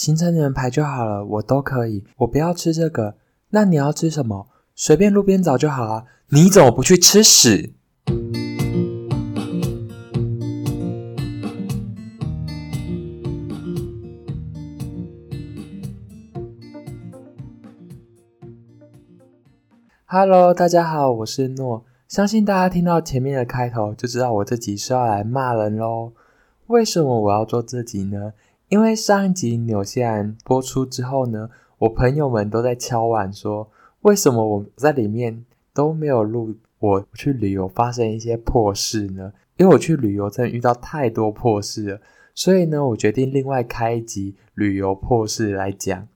行程你们排就好了，我都可以。我不要吃这个，那你要吃什么？随便路边找就好啊。你怎么不去吃屎？Hello，大家好，我是诺。相信大家听到前面的开头就知道我这集是要来骂人喽。为什么我要做这集呢？因为上一集纽西兰播出之后呢，我朋友们都在敲碗说，为什么我在里面都没有录我去旅游发生一些破事呢？因为我去旅游真的遇到太多破事了，所以呢，我决定另外开一集旅游破事来讲。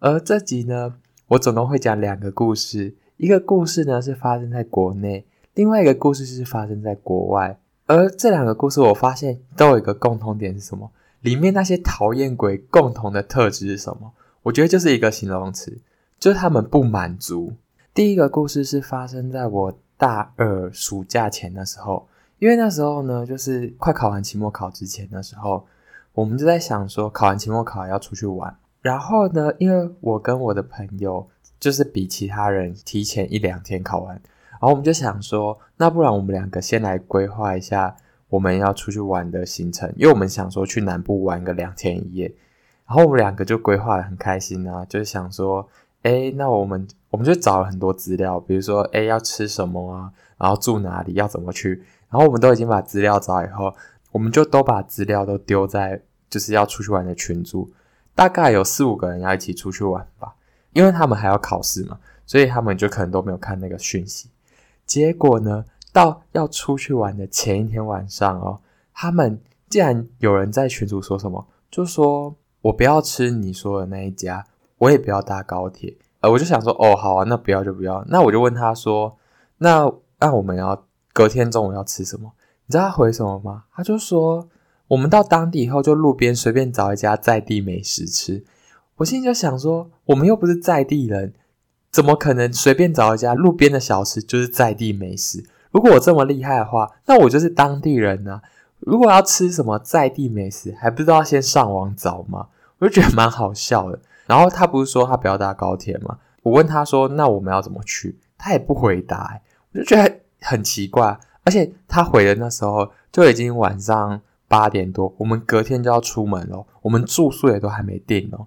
而这集呢，我总共会讲两个故事，一个故事呢是发生在国内，另外一个故事是发生在国外。而这两个故事我发现都有一个共同点是什么？里面那些讨厌鬼共同的特质是什么？我觉得就是一个形容词，就是他们不满足。第一个故事是发生在我大二暑假前的时候，因为那时候呢，就是快考完期末考之前的时候，我们就在想说，考完期末考要出去玩。然后呢，因为我跟我的朋友就是比其他人提前一两天考完，然后我们就想说，那不然我们两个先来规划一下。我们要出去玩的行程，因为我们想说去南部玩个两天一夜，然后我们两个就规划得很开心啊，就是想说，诶，那我们我们就找了很多资料，比如说，诶，要吃什么啊，然后住哪里，要怎么去，然后我们都已经把资料找以后，我们就都把资料都丢在就是要出去玩的群组，大概有四五个人要一起出去玩吧，因为他们还要考试嘛，所以他们就可能都没有看那个讯息，结果呢？到要出去玩的前一天晚上哦，他们竟然有人在群组说什么，就说我不要吃你说的那一家，我也不要搭高铁。呃，我就想说，哦，好啊，那不要就不要。那我就问他说，那那我们要隔天中午要吃什么？你知道他回什么吗？他就说，我们到当地以后就路边随便找一家在地美食吃。我心里就想说，我们又不是在地人，怎么可能随便找一家路边的小吃就是在地美食？如果我这么厉害的话，那我就是当地人呢、如果要吃什么在地美食，还不知道先上网找吗？我就觉得蛮好笑的。然后他不是说他不要搭高铁吗？我问他说：“那我们要怎么去？”他也不回答、我就觉得很奇怪。而且他回的那时候就已经晚上八点多，我们隔天就要出门了，我们住宿也都还没订哦。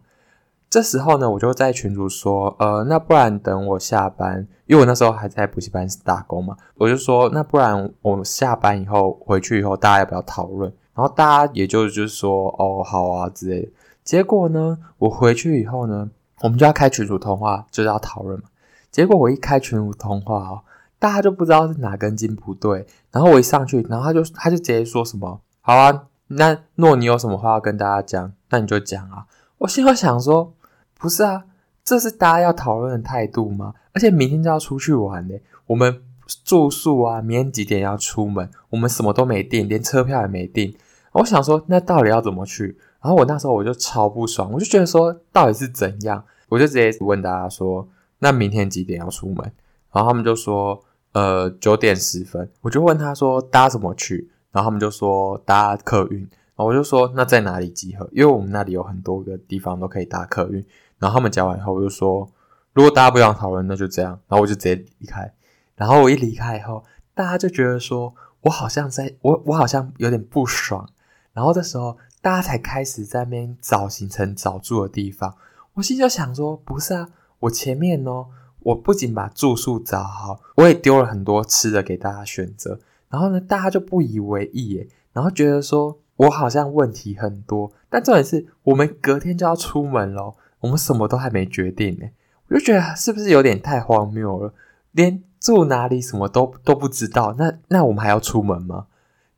这时候呢，我就在群主说，呃，那不然等我下班，因为我那时候还在补习班打工嘛，我就说，那不然我下班以后回去以后，大家要不要讨论？然后大家也就就是说，哦，好啊之类的。结果呢，我回去以后呢，我们就要开群主通话，就是要讨论嘛。结果我一开群主通话哦，大家就不知道是哪根筋不对。然后我一上去，然后他就他就直接说什么，好啊，那诺你有什么话要跟大家讲，那你就讲啊。我心里想说。不是啊，这是大家要讨论的态度吗？而且明天就要出去玩嘞，我们住宿啊，明天几点要出门？我们什么都没订，连车票也没订。我想说，那到底要怎么去？然后我那时候我就超不爽，我就觉得说，到底是怎样？我就直接问大家说，那明天几点要出门？然后他们就说，呃，九点十分。我就问他说，搭什么去？然后他们就说搭客运。然后我就说，那在哪里集合？因为我们那里有很多个地方都可以搭客运。然后他们讲完以后，我就说，如果大家不想讨论，那就这样。然后我就直接离开。然后我一离开以后，大家就觉得说我好像在，我我好像有点不爽。然后这时候，大家才开始在那边找行程、找住的地方。我心里就想说，不是啊，我前面哦，我不仅把住宿找好，我也丢了很多吃的给大家选择。然后呢，大家就不以为意耶，然后觉得说我好像问题很多。但重点是我们隔天就要出门了。我们什么都还没决定呢，我就觉得是不是有点太荒谬了？连住哪里什么都都不知道，那那我们还要出门吗？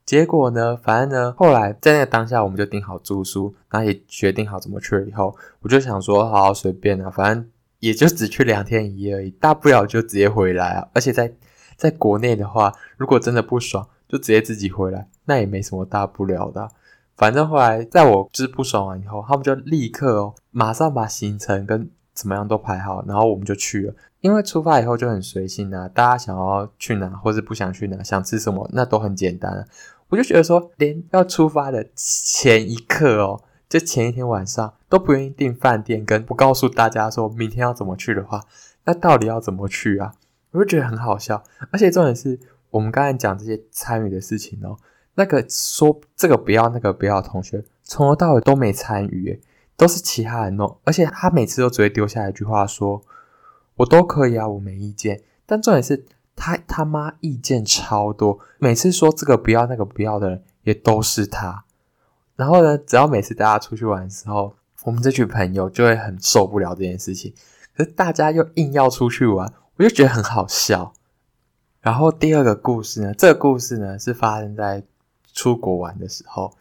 结果呢，反正呢，后来在那个当下，我们就订好住宿，然后也决定好怎么去了以后，我就想说，好随便啊，反正也就只去两天一夜而已，大不了就直接回来啊。而且在在国内的话，如果真的不爽，就直接自己回来，那也没什么大不了的。反正后来，在我就是不爽完以后，他们就立刻哦，马上把行程跟怎么样都排好，然后我们就去了。因为出发以后就很随性啊，大家想要去哪或是不想去哪，想吃什么那都很简单。我就觉得说，连要出发的前一刻哦，就前一天晚上都不愿意订饭店，跟不告诉大家说明天要怎么去的话，那到底要怎么去啊？我就觉得很好笑。而且重点是我们刚才讲这些参与的事情哦，那个说这个不要那个不要的同学，从头到尾都没参与，都是其他人弄。而且他每次都只会丢下一句话说：“我都可以啊，我没意见。”但重点是他他妈意见超多，每次说这个不要那个不要的人也都是他。然后呢，只要每次大家出去玩的时候，我们这群朋友就会很受不了这件事情。可是大家又硬要出去玩，我就觉得很好笑。然后第二个故事呢，这个故事呢是发生在出国玩的时候，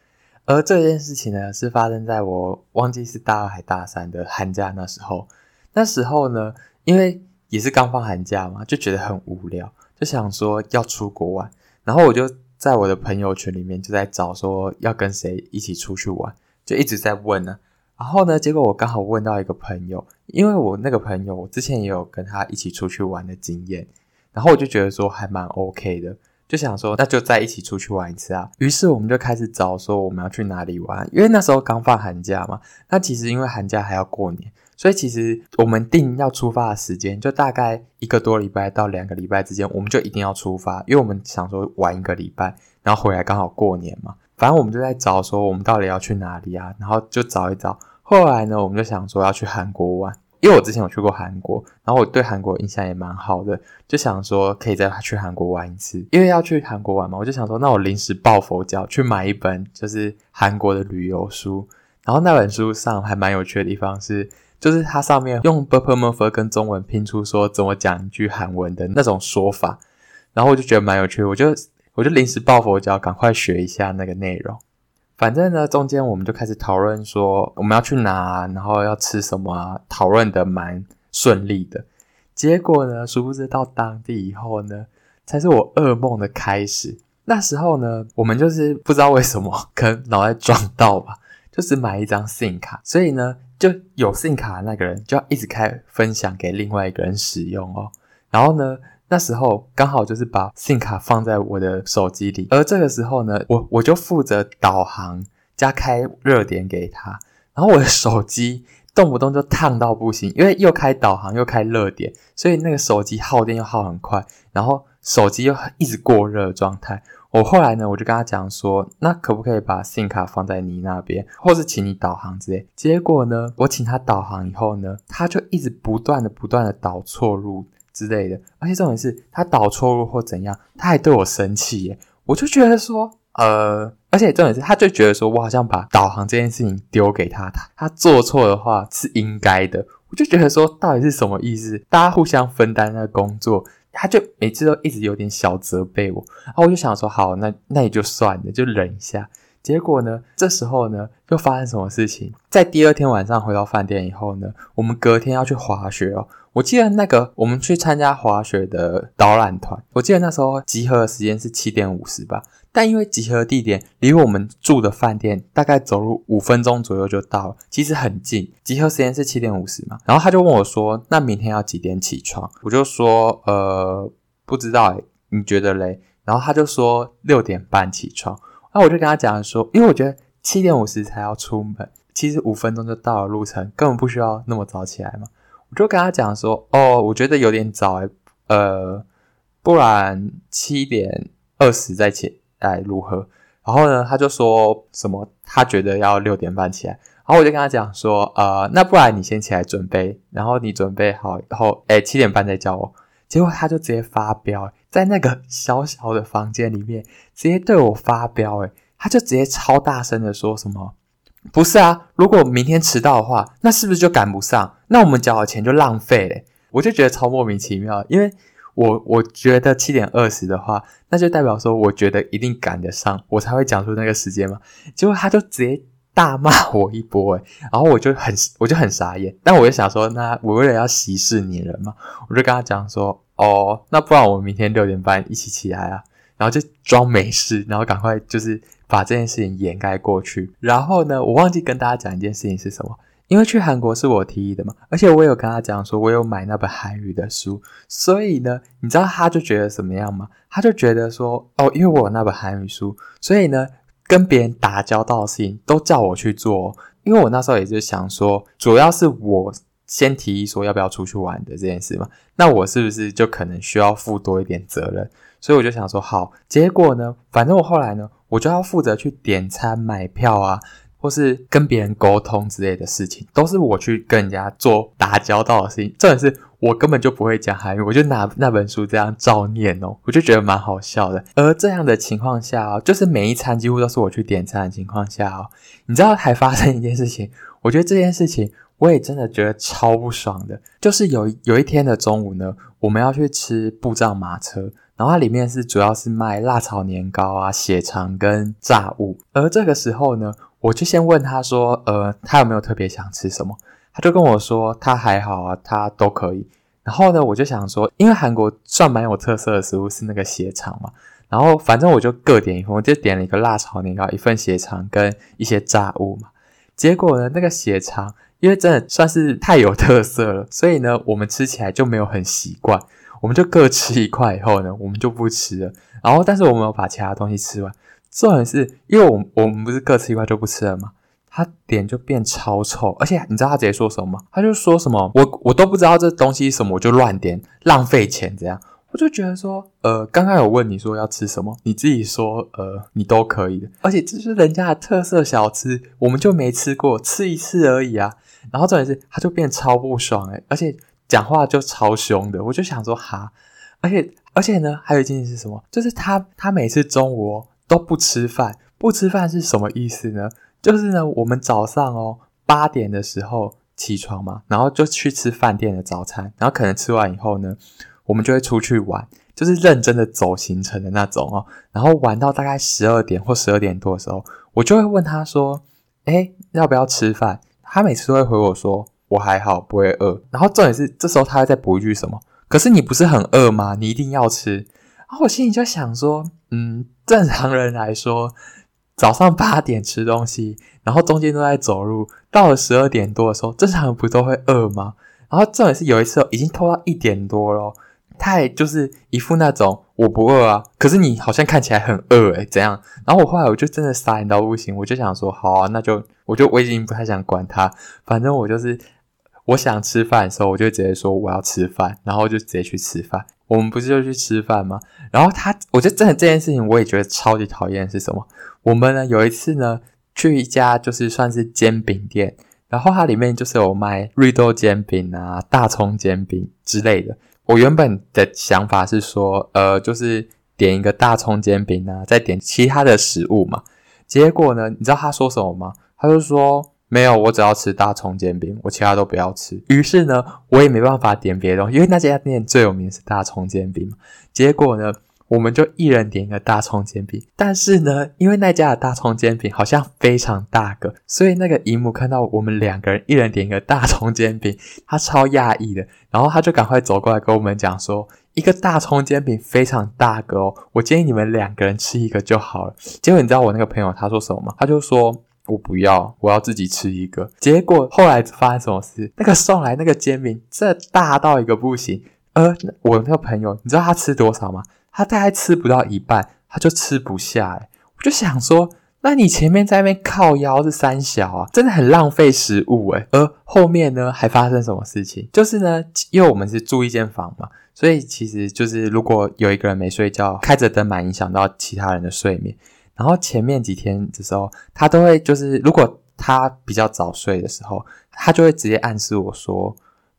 而这件事情呢是发生在我忘记是大二还大三的寒假那时候。那时候呢，因为也是刚放寒假嘛，就觉得很无聊，就想说要出国玩，然后我就。在我的朋友圈里面就在找说要跟谁一起出去玩，就一直在问呢。然后呢，结果我刚好问到一个朋友，因为我那个朋友我之前也有跟他一起出去玩的经验，然后我就觉得说还蛮 OK 的，就想说那就再一起出去玩一次啊。于是我们就开始找说我们要去哪里玩，因为那时候刚放寒假嘛。那其实因为寒假还要过年。所以其实我们定要出发的时间，就大概一个多礼拜到两个礼拜之间，我们就一定要出发，因为我们想说玩一个礼拜，然后回来刚好过年嘛。反正我们就在找说我们到底要去哪里啊，然后就找一找。后来呢，我们就想说要去韩国玩，因为我之前有去过韩国，然后我对韩国印象也蛮好的，就想说可以再去韩国玩一次。因为要去韩国玩嘛，我就想说，那我临时抱佛脚去买一本就是韩国的旅游书。然后那本书上还蛮有趣的地方是，就是它上面用 b u r p l e m o r p h 跟中文拼出说怎么讲一句韩文的那种说法，然后我就觉得蛮有趣，我就我就临时抱佛脚，赶快学一下那个内容。反正呢，中间我们就开始讨论说我们要去哪，然后要吃什么啊，讨论的蛮顺利的。结果呢，殊不知到当地以后呢，才是我噩梦的开始。那时候呢，我们就是不知道为什么，可能脑袋撞到吧，就是买一张 SIM 卡，所以呢。就有 SIM 卡的那个人就要一直开分享给另外一个人使用哦。然后呢，那时候刚好就是把 SIM 卡放在我的手机里，而这个时候呢，我我就负责导航加开热点给他。然后我的手机动不动就烫到不行，因为又开导航又开热点，所以那个手机耗电又耗很快，然后手机又一直过热状态。我后来呢，我就跟他讲说，那可不可以把 SIM 卡放在你那边，或是请你导航之类。结果呢，我请他导航以后呢，他就一直不断的、不断的导错路之类的。而且重点是，他导错路或怎样，他还对我生气耶。我就觉得说，呃，而且重点是，他就觉得说我好像把导航这件事情丢给他，他他做错的话是应该的。我就觉得说，到底是什么意思？大家互相分担那个工作。他就每次都一直有点小责备我，然后我就想说，好，那那也就算了，就忍一下。结果呢，这时候呢，又发生什么事情？在第二天晚上回到饭店以后呢，我们隔天要去滑雪哦。我记得那个我们去参加滑雪的导览团，我记得那时候集合的时间是七点五十吧。但因为集合地点离我们住的饭店大概走路五分钟左右就到了，其实很近。集合时间是七点五十嘛，然后他就问我说：“那明天要几点起床？”我就说：“呃，不知道诶，你觉得嘞？”然后他就说：“六点半起床。”那我就跟他讲说：“因为我觉得七点五十才要出门，其实五分钟就到了路程，根本不需要那么早起来嘛。”我就跟他讲说：“哦，我觉得有点早诶，呃，不然七点二十再起。”来，如何？然后呢，他就说什么？他觉得要六点半起来。然后我就跟他讲说，呃，那不然你先起来准备，然后你准备好以后，哎，七点半再叫我。结果他就直接发飙，在那个小小的房间里面，直接对我发飙，哎，他就直接超大声的说什么？不是啊，如果明天迟到的话，那是不是就赶不上？那我们交的钱就浪费了。我就觉得超莫名其妙，因为。我我觉得七点二十的话，那就代表说，我觉得一定赶得上，我才会讲出那个时间嘛。结果他就直接大骂我一波，诶，然后我就很我就很傻眼。但我就想说，那我为了要息事宁人嘛，我就跟他讲说，哦，那不然我们明天六点半一起起来啊，然后就装没事，然后赶快就是把这件事情掩盖过去。然后呢，我忘记跟大家讲一件事情是什么。因为去韩国是我提议的嘛，而且我有跟他讲说，我有买那本韩语的书，所以呢，你知道他就觉得怎么样吗？他就觉得说，哦，因为我有那本韩语书，所以呢，跟别人打交道的事情都叫我去做，因为我那时候也是想说，主要是我先提议说要不要出去玩的这件事嘛，那我是不是就可能需要负多一点责任？所以我就想说好，结果呢，反正我后来呢，我就要负责去点餐、买票啊。或是跟别人沟通之类的事情，都是我去跟人家做打交道的事情。重点是我根本就不会讲韩语，我就拿那本书这样照念哦，我就觉得蛮好笑的。而这样的情况下哦，就是每一餐几乎都是我去点餐的情况下哦，你知道还发生一件事情，我觉得这件事情我也真的觉得超不爽的，就是有有一天的中午呢，我们要去吃布帐马车，然后它里面是主要是卖辣炒年糕啊、血肠跟炸物，而这个时候呢。我就先问他说，呃，他有没有特别想吃什么？他就跟我说，他还好啊，他都可以。然后呢，我就想说，因为韩国算蛮有特色的食物是那个血肠嘛，然后反正我就各点一份，我就点了一个辣炒年糕，一份血肠跟一些炸物嘛。结果呢，那个血肠因为真的算是太有特色了，所以呢，我们吃起来就没有很习惯。我们就各吃一块以后呢，我们就不吃了。然后，但是我们有把其他东西吃完。重点是因为我们我们不是各吃一块就不吃了吗？他脸就变超臭，而且你知道他直接说什么吗？他就说什么我我都不知道这东西什么，我就乱点，浪费钱这样。我就觉得说，呃，刚刚有问你说要吃什么，你自己说，呃，你都可以的。而且这是人家的特色小吃，我们就没吃过，吃一次而已啊。然后重点是他就变超不爽诶，而且讲话就超凶的。我就想说哈，而且而且呢，还有一件事是什么？就是他他每次中午。都不吃饭，不吃饭是什么意思呢？就是呢，我们早上哦八点的时候起床嘛，然后就去吃饭店的早餐，然后可能吃完以后呢，我们就会出去玩，就是认真的走行程的那种哦，然后玩到大概十二点或十二点多的时候，我就会问他说：“诶，要不要吃饭？”他每次都会回我说：“我还好，不会饿。”然后重点是这时候他会再补一句什么？可是你不是很饿吗？你一定要吃。然后我心里就想说，嗯，正常人来说，早上八点吃东西，然后中间都在走路，到了十二点多的时候，正常人不都会饿吗？然后重点是有一次已经拖到一点多了，他也就是一副那种我不饿啊，可是你好像看起来很饿诶，怎样？然后我后来我就真的傻眼到不行，我就想说，好啊，那就我就我已经不太想管他，反正我就是我想吃饭的时候，我就直接说我要吃饭，然后就直接去吃饭。我们不是就去吃饭吗？然后他，我觉得真的这件事情，我也觉得超级讨厌。是什么？我们呢有一次呢去一家就是算是煎饼店，然后它里面就是有卖绿豆煎饼啊、大葱煎饼之类的。我原本的想法是说，呃，就是点一个大葱煎饼啊，再点其他的食物嘛。结果呢，你知道他说什么吗？他就说。没有，我只要吃大葱煎饼，我其他都不要吃。于是呢，我也没办法点别的东西，因为那家店最有名是大葱煎饼嘛。结果呢，我们就一人点一个大葱煎饼。但是呢，因为那家的大葱煎饼好像非常大个，所以那个姨母看到我们两个人一人点一个大葱煎饼，她超讶异的。然后她就赶快走过来跟我们讲说，一个大葱煎饼非常大个哦，我建议你们两个人吃一个就好了。结果你知道我那个朋友他说什么吗？他就说。我不要，我要自己吃一个。结果后来发生什么事？那个送来那个煎饼，这大到一个不行。而我那个朋友，你知道他吃多少吗？他大概吃不到一半，他就吃不下。诶，我就想说，那你前面在那边靠腰是三小啊，真的很浪费食物诶。而后面呢，还发生什么事情？就是呢，因为我们是住一间房嘛，所以其实就是如果有一个人没睡觉，开着灯蛮影响到其他人的睡眠。然后前面几天的时候，他都会就是，如果他比较早睡的时候，他就会直接暗示我说：“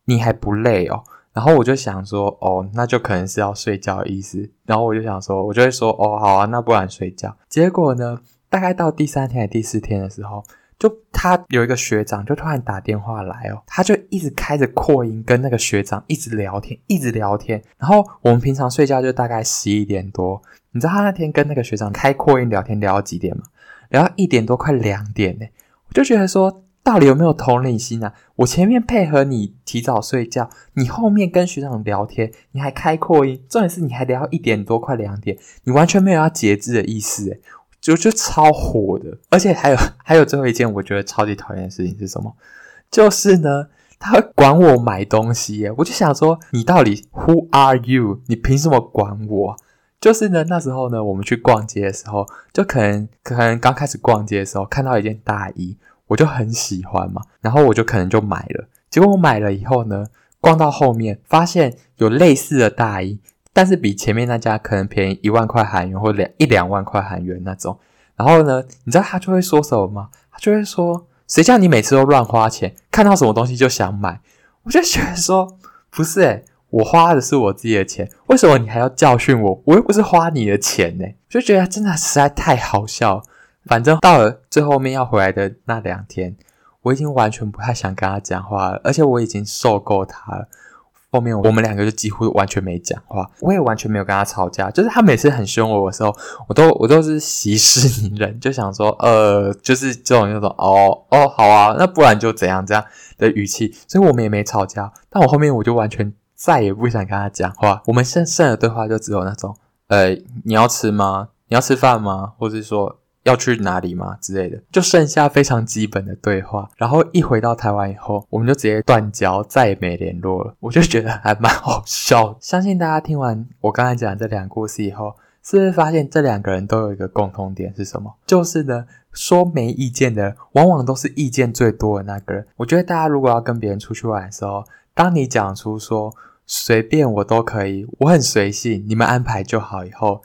你还不累哦？”然后我就想说：“哦，那就可能是要睡觉的意思。”然后我就想说，我就会说：“哦，好啊，那不然睡觉。”结果呢，大概到第三天还第四天的时候，就他有一个学长就突然打电话来哦，他就一直开着扩音跟那个学长一直聊天，一直聊天。然后我们平常睡觉就大概十一点多。你知道他那天跟那个学长开扩音聊天聊到几点吗？聊到一点多，快两点呢。我就觉得说，到底有没有同理心啊？我前面配合你提早睡觉，你后面跟学长聊天，你还开扩音，重点是你还聊一点多，快两点，你完全没有要节制的意思诶，就就超火的。而且还有还有最后一件我觉得超级讨厌的事情是什么？就是呢，他管我买东西耶，我就想说，你到底 Who are you？你凭什么管我？就是呢，那时候呢，我们去逛街的时候，就可能可能刚开始逛街的时候看到一件大衣，我就很喜欢嘛，然后我就可能就买了。结果我买了以后呢，逛到后面发现有类似的大衣，但是比前面那家可能便宜一万块韩元或两一两万块韩元那种。然后呢，你知道他就会说什么吗？他就会说：“谁叫你每次都乱花钱，看到什么东西就想买。”我就觉得说：“不是诶，我花的是我自己的钱，为什么你还要教训我？我又不是花你的钱呢。”就觉得真的实在太好笑。反正到了最后面要回来的那两天，我已经完全不太想跟他讲话了，而且我已经受够他了。后面我们两个就几乎完全没讲话，我也完全没有跟他吵架。就是他每次很凶我的时候，我都我都是息事宁人，就想说，呃，就是这种那种，哦哦，好啊，那不然就怎样这样的语气。所以我们也没吵架。但我后面我就完全再也不想跟他讲话。我们剩剩的对话就只有那种，呃，你要吃吗？你要吃饭吗？或者说。要去哪里吗之类的，就剩下非常基本的对话。然后一回到台湾以后，我们就直接断交，再也没联络了。我就觉得还蛮好笑。相信大家听完我刚才讲的这两个故事以后，是不是发现这两个人都有一个共同点是什么？就是呢，说没意见的，往往都是意见最多的那个人。我觉得大家如果要跟别人出去玩的时候，当你讲出说随便我都可以，我很随性，你们安排就好以后。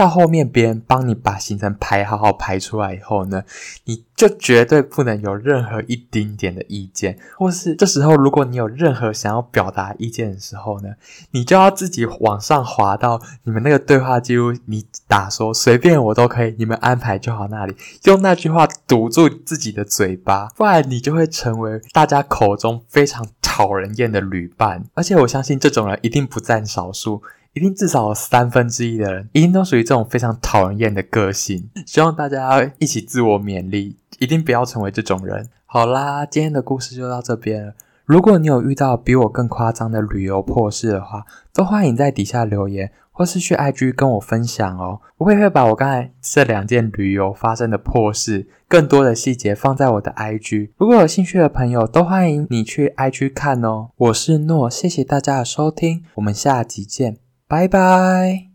到后面别人帮你把行程排好好排出来以后呢，你就绝对不能有任何一丁点的意见，或是这时候如果你有任何想要表达意见的时候呢，你就要自己往上滑到你们那个对话记录，你打说随便我都可以，你们安排就好那里，用那句话堵住自己的嘴巴，不然你就会成为大家口中非常讨人厌的旅伴，而且我相信这种人一定不占少数。一定至少有三分之一的人，一定都属于这种非常讨人厌的个性。希望大家一起自我勉励，一定不要成为这种人。好啦，今天的故事就到这边了。如果你有遇到比我更夸张的旅游破事的话，都欢迎在底下留言，或是去 IG 跟我分享哦。我也会把我刚才这两件旅游发生的破事，更多的细节放在我的 IG。如果有兴趣的朋友，都欢迎你去 IG 看哦。我是诺，谢谢大家的收听，我们下集见。拜拜。